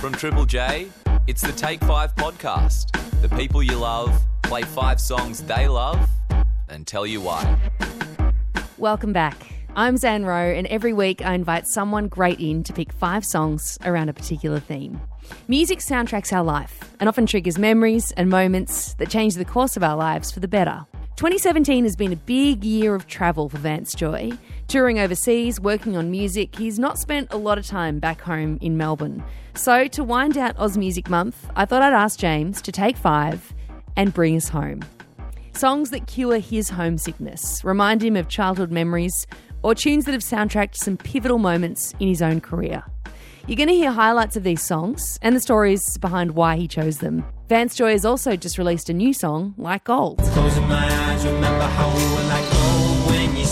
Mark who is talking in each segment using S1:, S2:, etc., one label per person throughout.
S1: From Triple J, it's the Take Five podcast. The people you love play five songs they love and tell you why.
S2: Welcome back. I'm Zan Rowe, and every week I invite someone great in to pick five songs around a particular theme. Music soundtracks our life and often triggers memories and moments that change the course of our lives for the better. 2017 has been a big year of travel for Vance Joy. Touring overseas, working on music, he's not spent a lot of time back home in Melbourne. So, to wind out Oz Music Month, I thought I'd ask James to take five and bring us home. Songs that cure his homesickness, remind him of childhood memories, or tunes that have soundtracked some pivotal moments in his own career. You're going to hear highlights of these songs and the stories behind why he chose them. Vance Joy has also just released a new song, Like Gold.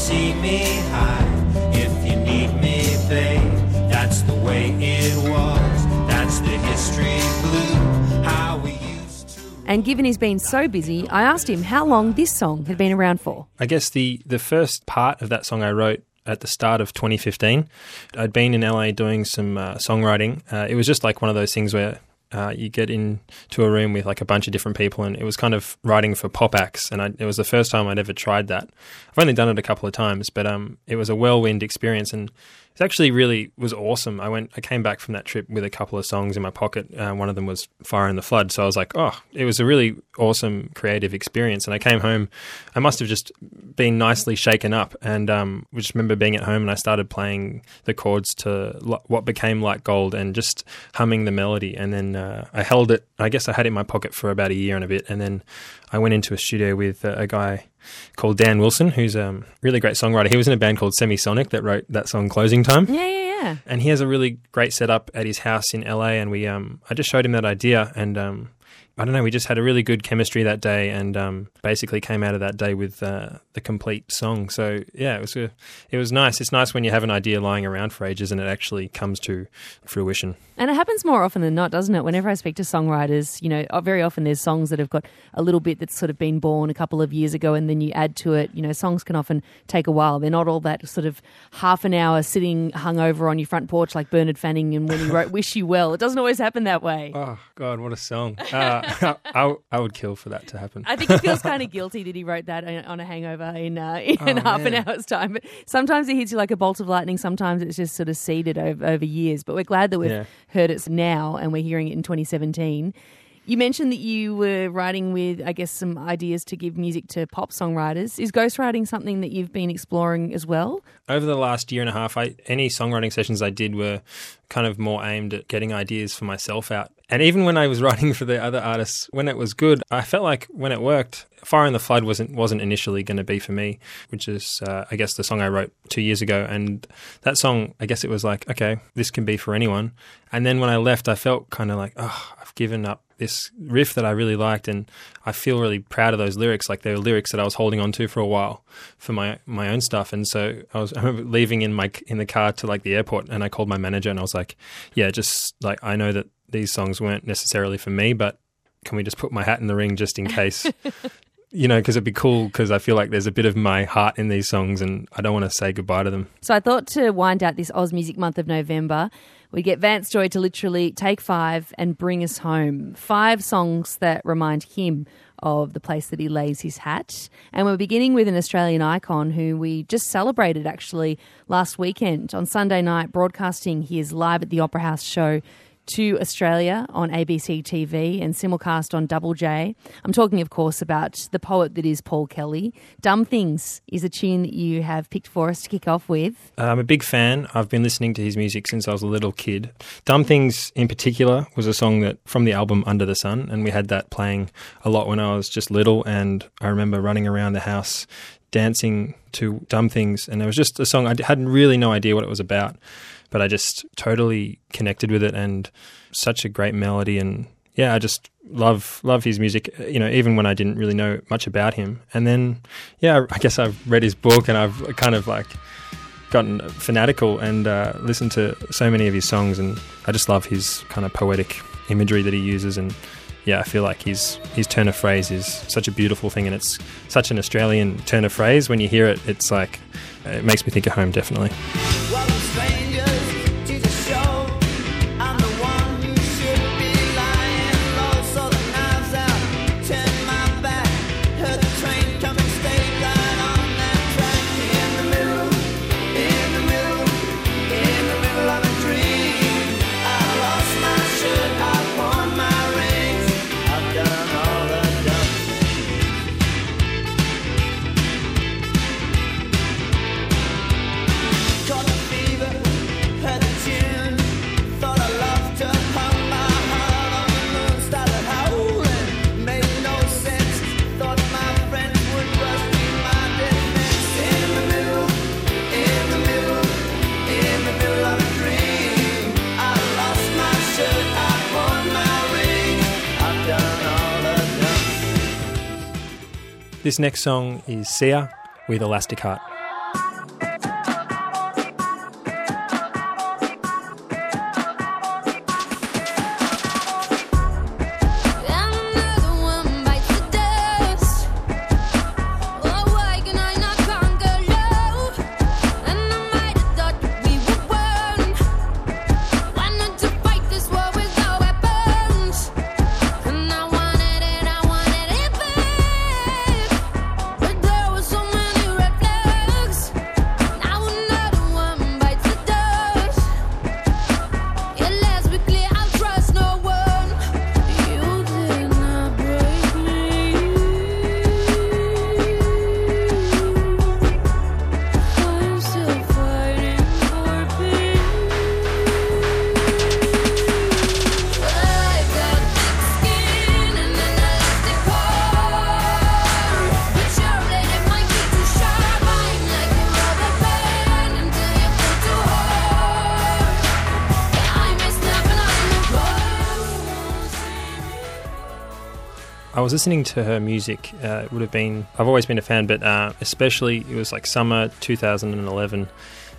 S3: See me high. If you need me, babe, that's the way it was. That's the history blue. How we used to.
S2: And given he's been so busy, I asked him how long this song had been around for.
S4: I guess the the first part of that song I wrote at the start of 2015. I'd been in LA doing some uh, songwriting. Uh, it was just like one of those things where uh, you get into a room with like a bunch of different people, and it was kind of writing for pop acts, and I, it was the first time I'd ever tried that. I've only done it a couple of times, but um, it was a whirlwind experience, and it actually really was awesome. I went, I came back from that trip with a couple of songs in my pocket. Uh, one of them was "Fire and the Flood," so I was like, oh, it was a really awesome creative experience. And I came home, I must have just been nicely shaken up, and um, I just remember being at home and I started playing the chords to what became like gold, and just humming the melody. And then uh, I held it. I guess I had it in my pocket for about a year and a bit, and then I went into a studio with uh, a guy called Dan Wilson, who's a um, really great songwriter. He was in a band called Semisonic that wrote that song "Closing Time."
S2: Yeah, yeah, yeah.
S4: and he has a really great setup at his house in LA. And we, um, I just showed him that idea, and um, I don't know, we just had a really good chemistry that day, and um, basically came out of that day with uh, the complete song. So yeah, it was a, it was nice. It's nice when you have an idea lying around for ages and it actually comes to fruition.
S2: And it happens more often than not, doesn't it? Whenever I speak to songwriters, you know, uh, very often there's songs that have got a little bit that's sort of been born a couple of years ago and then you add to it. You know, songs can often take a while. They're not all that sort of half an hour sitting hungover on your front porch like Bernard Fanning and when he wrote Wish You Well. It doesn't always happen that way.
S4: Oh God, what a song! Uh, I, I would kill for that to happen.
S2: I think he feels kind of guilty that he wrote that on a hangover in uh, in
S4: Oh,
S2: half an hour's time. But sometimes it hits you like a bolt of lightning. Sometimes it's just sort of seeded over, over years. But we're glad that we've
S4: Yeah.
S2: heard it now and we're hearing it in 2017. You mentioned that you were writing with, I guess, some ideas to give music to pop songwriters. Is ghostwriting something that you've been exploring as well?
S4: over the last year and a half, I, any songwriting sessions I did were kind of more aimed at getting ideas for myself out. And even when I was writing for the other artists, when it was good, I felt like when it worked, "Fire and the Flood" wasn't wasn't initially going to be for me, which is, uh, I guess, the song I wrote two years ago. And that song, I guess, it was like, okay, this can be for anyone. And then when I left, I felt kind of like, oh, I've given up this riff that I really liked, and I feel really proud of those lyrics. Like they were lyrics that I was holding on to for a while for my my own stuff. And so I was I remember leaving in my in the car to like the airport, and I called my manager, and I was like, yeah, just like I know that these songs weren't necessarily for me, but can we just put my hat in the ring just in case? You know, because it'd be cool. Because I feel like there's a bit of my heart in these songs, and I don't want to say goodbye to them.
S2: So I thought to wind out this Oz Music Month of November, we get Vance Joy to literally take five and bring us home. Five songs that remind him of the place that he lays his hat. And we're beginning with an Australian icon who we just celebrated actually last weekend on Sunday night, broadcasting his Live at the Opera House show to Australia on ABC TV and simulcast on Double J. I'm talking, of course, about the poet that is Paul Kelly. Dumb Things is a tune that you have picked for us to kick off with.
S4: Uh, I'm a big fan. I've been listening to his music since I was a little kid. Dumb Things, in particular, was a song that from the album Under the Sun, and we had that playing a lot when I was just little. And I remember running around the house dancing to Dumb Things, and it was just a song I had really no idea what it was about, but I just totally connected with it, and such a great melody and. Yeah, I just love love his music. You know, even when I didn't really know much about him, and then yeah, I guess I've read his book and I've kind of like gotten fanatical and uh, listened to so many of his songs, and I just love his kind of poetic imagery that he uses. And yeah, I feel like his his turn of phrase is such a beautiful thing, and it's such an Australian turn of phrase. When you hear it, it's like it makes me think of home, definitely. This next song is Sia with Elastic Heart. Was listening to her music. Uh, it would have been, I've always been a fan, but uh, especially it was like summer 2011.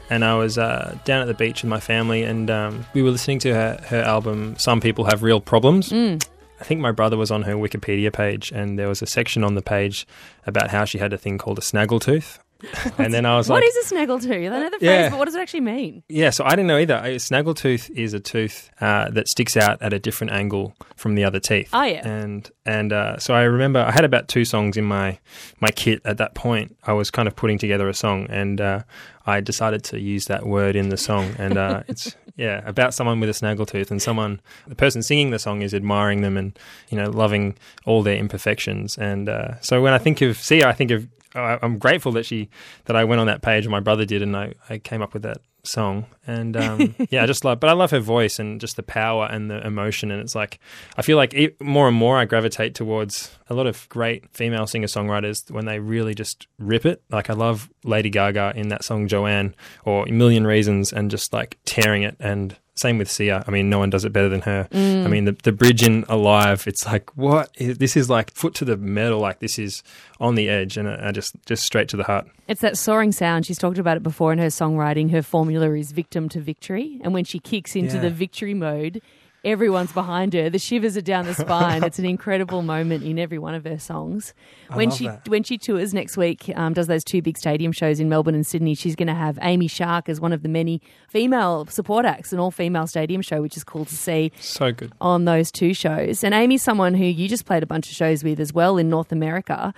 S4: And I was uh, down at the beach with my family, and um, we were listening to her, her album, Some People Have Real Problems.
S2: Mm.
S4: I think my brother was on her Wikipedia page, and there was a section on the page about how she had a thing called a snaggletooth. and then I was
S2: What
S4: like, "What
S2: is a snaggletooth? I know the phrase,
S4: Yeah.
S2: but what does it actually mean?
S4: Yeah, so I didn't know either. A snaggletooth is a tooth uh, that sticks out at a different angle from the other teeth.
S2: Oh, yeah.
S4: and and uh, so I remember I had about two songs in my my kit at that point. I was kind of putting together a song, and uh, I decided to use that word in the song, and uh, it's yeah about someone with a snaggletooth, and someone the person singing the song is admiring them and you know loving all their imperfections, and uh, so when I think of Sia, I think of I'm grateful that she that I went on that page and my brother did and I, I came up with that song. And um, yeah I just love but I love her voice and just the power and the emotion. And it's like I feel like e more and more I gravitate towards a lot of great female singer songwriters when they really just rip it. Like I love Lady Gaga in that song Joanne or A Million Reasons and just like tearing it and same with Sia. I mean, no one does it better than her. Mm. I mean, the, the bridge in Alive, it's like, what? this is like foot to the metal. Like, this is on the edge and I just, just straight to the heart.
S2: It's that soaring sound. She's talked about it before in her songwriting. Her formula is victim to victory. And when she kicks into
S4: Yeah.
S2: the victory mode, everyone's behind her. The shivers are down the spine. it's an incredible moment in every one of her songs. When she
S4: that.
S2: when she tours next week, um, does those two big stadium shows in Melbourne and Sydney, she's going to have Amy Shark as one of the many female support acts, an all female stadium show, which is cool to see
S4: So good.
S2: on those two shows. And Amy's someone who you just played a bunch of shows with as well in North America.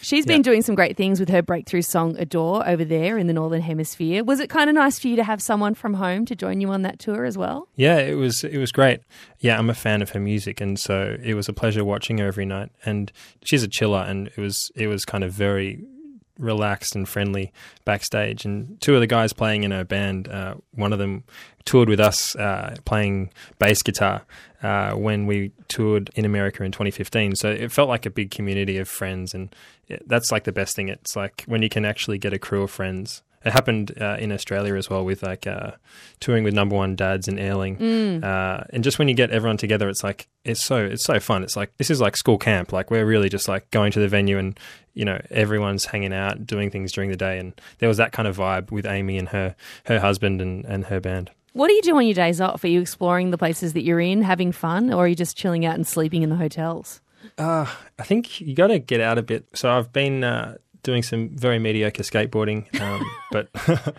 S2: She's been doing some great things with her breakthrough song Adore over there in the Northern Hemisphere. Was it kind of nice for you to have someone from home to join you on that tour as well?
S4: Yeah, it was it was great. Yeah, I'm a fan of her music, and so it was a pleasure watching her every night. And she's a chiller, and it was it was kind of very relaxed and friendly backstage. And two of the guys playing in her band, uh, one of them toured with us uh, playing bass guitar uh, when we toured in America in 2015. So it felt like a big community of friends, and that's like the best thing. It's like when you can actually get a crew of friends. It happened uh, in Australia as well with like uh, touring with Number One Dads in Airling, uh, and just when you get everyone together, it's like it's so it's so fun. It's like this is like school camp. Like we're really just like going to the venue and you know everyone's hanging out, doing things during the day, and there was that kind of vibe with Amy and her her husband and, and her band.
S2: What do you do on your days off? Are you exploring the places that you're in, having fun, or are you just chilling out and sleeping in the hotels?
S4: Uh, I think you got to get out a bit. So I've been uh, doing some very mediocre skateboarding, um, but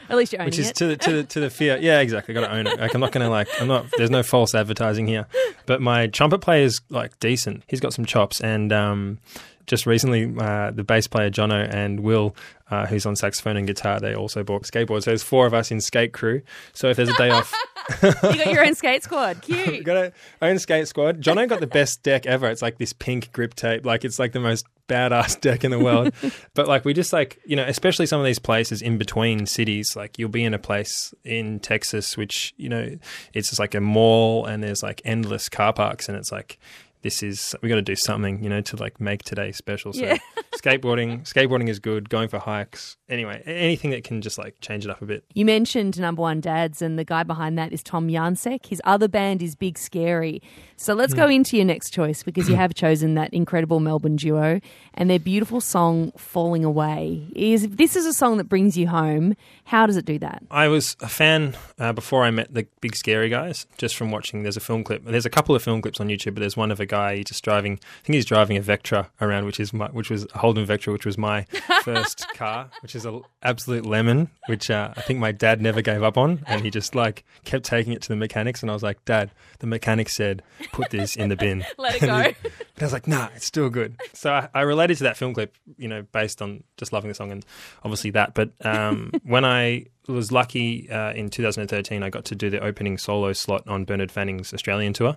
S2: At least you're owning
S4: which is
S2: it.
S4: to the to the to the fear. Yeah, exactly. Got to own it. Like, I'm not going to like. I'm not. There's no false advertising here. But my trumpet player is like decent. He's got some chops, and um, just recently, uh, the bass player Jono and Will, uh, who's on saxophone and guitar, they also bought skateboards. So there's four of us in skate crew. So if there's a day off,
S2: you got your own skate squad. Cute.
S4: got our own skate squad. Jono got the best deck ever. It's like this pink grip tape. Like it's like the most badass deck in the world. but like we just like you know, especially some of these places in between cities. Like you'll be in a place in Texas, which you know, it's just like a mall, and there's like endless car parks, and it's like. This is we got to do something, you know, to like make today special. So,
S2: Yeah.
S4: skateboarding, skateboarding is good. Going for hikes, anyway, anything that can just like change it up a bit.
S2: You mentioned Number One Dads, and the guy behind that is Tom Iansek. His other band is Big Scary. So let's go into your next choice because you have chosen that incredible Melbourne duo and their beautiful song "Falling Away." Is this is a song that brings you home? How does it do that?
S4: I was a fan uh, before I met the big scary guys, just from watching. There's a film clip. There's a couple of film clips on YouTube, but there's one of a guy just driving. I think he's driving a Vectra around, which is my, which was a Holden Vectra, which was my first car, which is an absolute lemon, which uh, I think my dad never gave up on, and he just like kept taking it to the mechanics. And I was like, Dad, the mechanic said, put this in the bin.
S2: Let it go.
S4: But I was like, nah, it's still good. So I, I related to that film clip, you know, based on just loving the song and obviously that. But um, when I was lucky uh, in 2013, I got to do the opening solo slot on Bernard Fanning's Australian tour.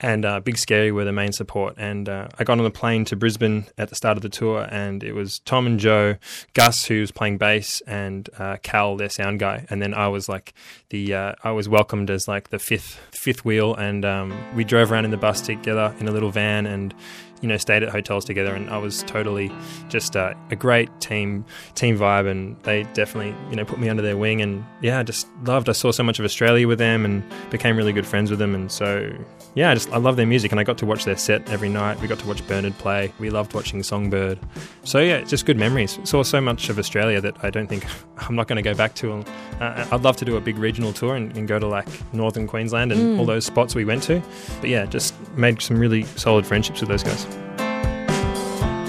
S4: And uh, Big Scary were the main support. And uh, I got on the plane to Brisbane at the start of the tour, and it was Tom and Joe, Gus, who was playing bass, and uh, Cal, their sound guy. And then I was like the, uh, I was welcomed as like the fifth, fifth wheel. And um, we drove around in the bus together in a little van and you know, stayed at hotels together, and I was totally just uh, a great team team vibe, and they definitely you know put me under their wing, and yeah, I just loved. I saw so much of Australia with them, and became really good friends with them, and so yeah, I just I love their music, and I got to watch their set every night. We got to watch Bernard play. We loved watching Songbird, so yeah, just good memories. Saw so much of Australia that I don't think I'm not going to go back to. Uh, I'd love to do a big regional tour and, and go to like northern Queensland and all those spots we went to, but yeah, just made some really solid friendships with those guys.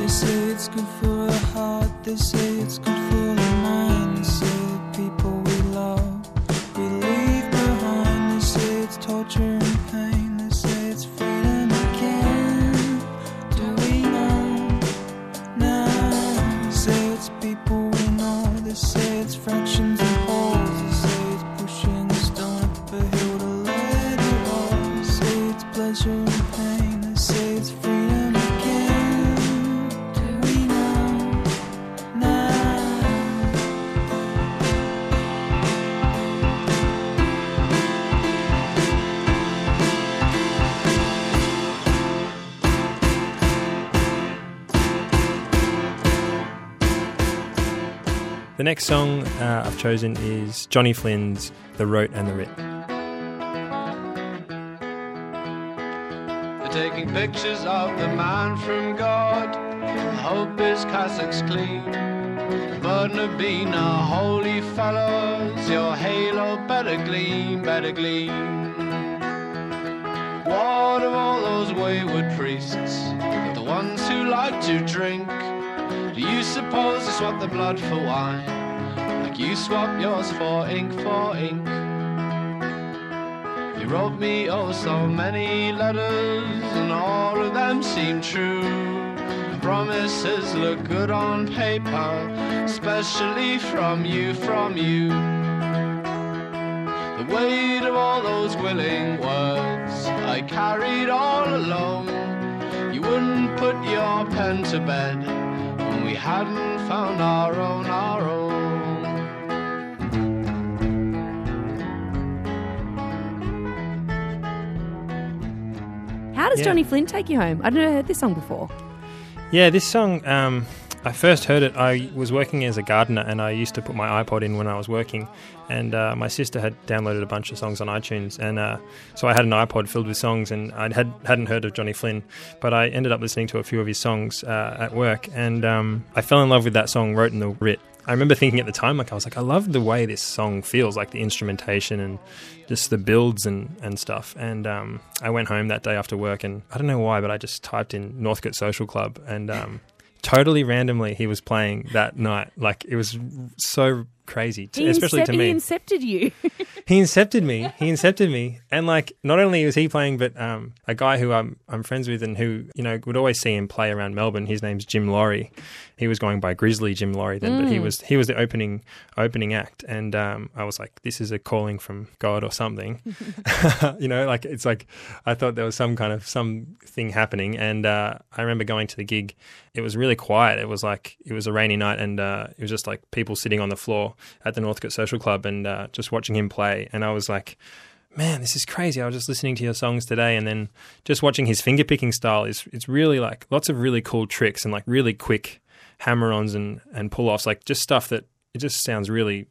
S5: They say it's good for the heart, they say
S4: song uh, I've chosen is Johnny Flynn's The Wrote and the Writ.
S6: They're taking pictures of the man from God. Hope his cassock's clean. Of being a holy fellows, your halo better gleam, better gleam. What of all those wayward priests, the ones who like to drink? Do you suppose they swap the blood for wine, you swap yours for ink for ink? You wrote me oh so many letters, and all of them seem true. Promises look good on paper, especially from you, from you. The weight of all those willing words I carried all alone. You wouldn't put your pen to bed when we hadn't found our own, our own.
S2: How does
S4: Yeah.
S2: Johnny Flynn take you home? I've never heard this song before.
S4: Yeah, this song, um, I first heard it. I was working as a gardener and I used to put my iPod in when I was working. And uh, my sister had downloaded a bunch of songs on iTunes. And uh, so I had an iPod filled with songs and I had, hadn't heard of Johnny Flynn. But I ended up listening to a few of his songs uh, at work. And um, I fell in love with that song, Wrote and the Writ. I remember thinking at the time, like, I was like, I love the way this song feels, like the instrumentation and just the builds and, and stuff. And um, I went home that day after work, and I don't know why, but I just typed in Northcote Social Club, and um, totally randomly, he was playing that night. Like, it was so crazy,
S2: He
S4: especially to me.
S2: He incepted you.
S4: He incepted me. He incepted me, and like not only was he playing, but um, a guy who I'm I'm friends with and who you know would always see him play around Melbourne. His name's Jim Lawrie. He was going by Grizzly Jim Lawrie then, but he was he was the opening opening act, and um, I was like, this is a calling from God or something. you know, like it's like I thought there was some kind of some thing happening, and uh, I remember going to the gig. It was really quiet. It was like it was a rainy night, and uh, it was just like people sitting on the floor at the Northcote Social Club and uh, just watching him play. And I was like, man, this is crazy. I was just listening to your songs today, and then just watching his finger picking style is it's really like lots of really cool tricks and like really quick hammer-ons and and pull-offs, like just stuff that it just sounds really.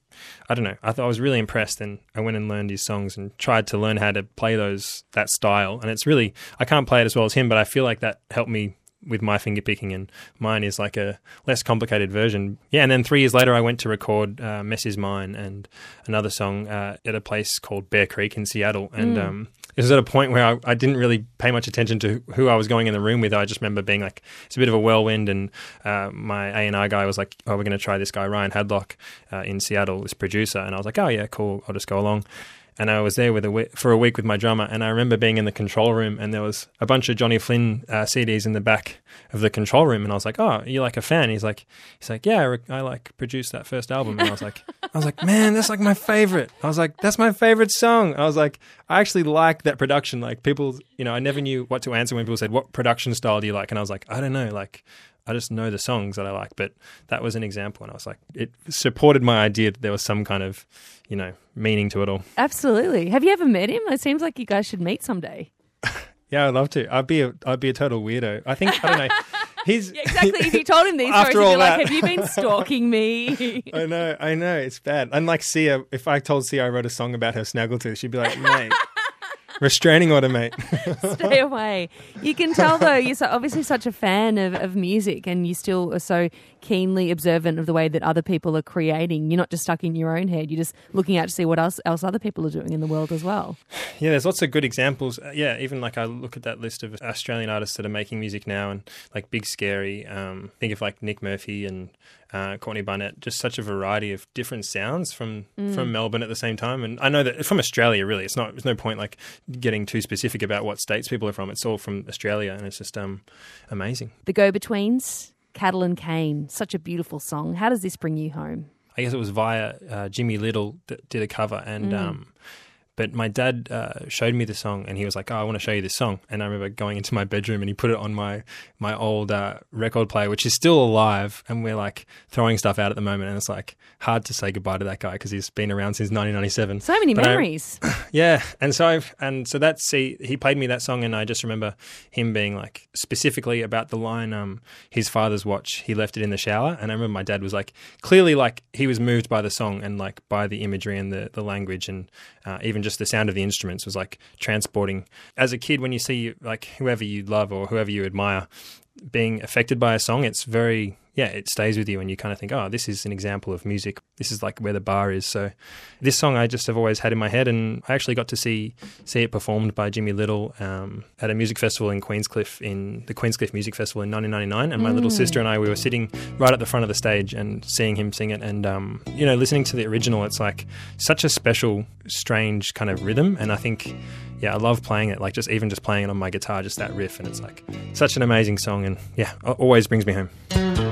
S4: I don't know. I thought I was really impressed, and I went and learned his songs and tried to learn how to play those that style. And it's really I can't play it as well as him, but I feel like that helped me with my finger picking, and mine is like a less complicated version. Yeah, and then three years later, I went to record uh, "Mess Is Mine" and another song uh, at a place called Bear Creek in Seattle, and um, it was at a point where I, I didn't really pay much attention to who I was going in the room with. I just remember being like, it's a bit of a whirlwind, and uh, my A and R guy was like, "Oh, we're going to try this guy Ryan Hadlock uh, in Seattle, this producer," and I was like, "Oh yeah, cool, I'll just go along." And I was there with a for a week with my drummer. And I remember being in the control room, and there was a bunch of Johnny Flynn uh, CDs in the back of the control room. And I was like, "Oh, you're like a fan?" He's like, "He's like, yeah, I, re- I like produced that first album." And I was like, "I was like, man, that's like my favorite." I was like, "That's my favorite song." I was like, "I actually like that production." Like people, you know, I never knew what to answer when people said, "What production style do you like?" And I was like, "I don't know." Like. I just know the songs that I like, but that was an example, and I was like, it supported my idea that there was some kind of, you know, meaning to it all.
S2: Absolutely. Have you ever met him? It seems like you guys should meet someday.
S4: Yeah, I'd love to. I'd be a I'd be a total weirdo. I think I don't know. He's
S2: Yeah, exactly. if you told him these stories, he'd be like, "Have you been stalking me?"
S4: I know, I know, it's bad. Unlike Sia, if I told Sia I wrote a song about her snaggletooth, she'd be like, mate, restraining order, mate.
S2: Stay away. You can tell though you're so, obviously such a fan of, of music, and you still are so keenly observant of the way that other people are creating. You're not just stuck in your own head. You're just looking out to see what else else other people are doing in the world as well.
S4: Yeah, there's lots of good examples. Uh, yeah, even like I look at that list of Australian artists that are making music now, and like Big Scary. Um, think of like Nick Murphy and uh, Courtney Barnett. Just such a variety of different sounds from from Melbourne at the same time. And I know that from Australia, really, it's not. There's no point like getting too specific about what states people are from. It's all from Australia, and it's just um amazing.
S2: The Go Betweens, Cattle and Cane, such a beautiful song. How does this bring you home?
S4: I guess it was via uh, Jimmy Little that did a cover, and um, but my dad uh, showed me the song, and he was like, "Oh, I want to show you this song." And I remember going into my bedroom, and he put it on my my old uh, record player, which is still alive, and we're like throwing stuff out at the moment, and it's like hard to say goodbye to that guy because he's been around since 1997.
S2: So many
S4: But I-
S2: memories.
S4: Yeah, and so I've, and so that's he, he played me that song, and I just remember him being like specifically about the line, um, his father's watch. He left it in the shower, and I remember my dad was like clearly like he was moved by the song and like by the imagery and the the language and uh, even just the sound of the instruments was like transporting. As a kid, when you see like whoever you love or whoever you admire being affected by a song, it's very yeah, it stays with you, and you kind of think, oh, this is an example of music. This is like where the bar is. So, this song I just have always had in my head, and I actually got to see see it performed by Jimmy Little um, at a music festival in Queenscliff in the Queenscliff Music Festival in 1999. And my little sister and I, we were sitting right at the front of the stage and seeing him sing it, and um, you know, listening to the original, it's like such a special, strange kind of rhythm, and I think yeah, I love playing it. Like just even just playing it on my guitar, just that riff, and it's like such an amazing song, and yeah, always brings me home.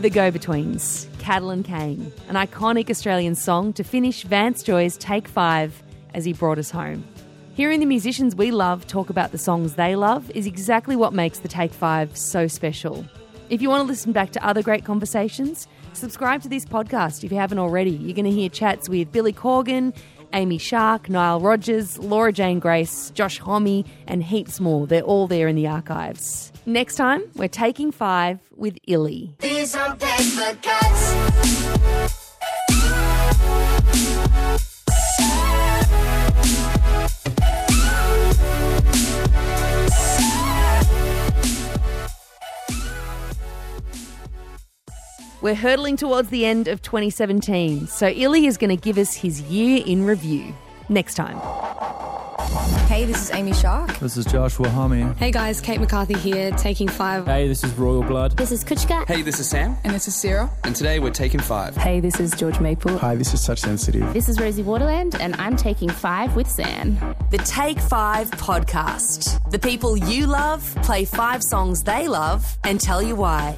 S5: The
S2: Go Betweens, Cattle and Cane, an iconic Australian song to finish Vance Joy's Take Five as he brought us home. Hearing the musicians we love talk about the songs they love is exactly what makes the Take Five so special. If you want to listen back to other great conversations, subscribe to this podcast if you haven't already. You're going to hear chats with Billy Corgan, Amy Shark, Nile Rodgers, Laura Jane Grace, Josh Homme, and heaps more. They're all there in the archives. Next time, we're taking five with Illy. We're hurtling towards the end of 2017, so Illy is going to give us his year in review next time.
S7: Hey, this is Amy Shark.
S8: This is Joshua Homme.
S9: Hey guys, Kate McCarthy here, taking five.
S8: Hey, this is Royal Blood.
S7: This is Kuchka.
S10: Hey, this is Sam,
S7: And this is Sarah.
S10: and today we're taking five.
S9: Hey, this is George Maple.
S8: Hi, this is Touch Sensitive.
S7: This is Rosie Waterland, and I'm taking five with Sam.
S2: The Take Five podcast. The people you love play five songs they love and tell you why.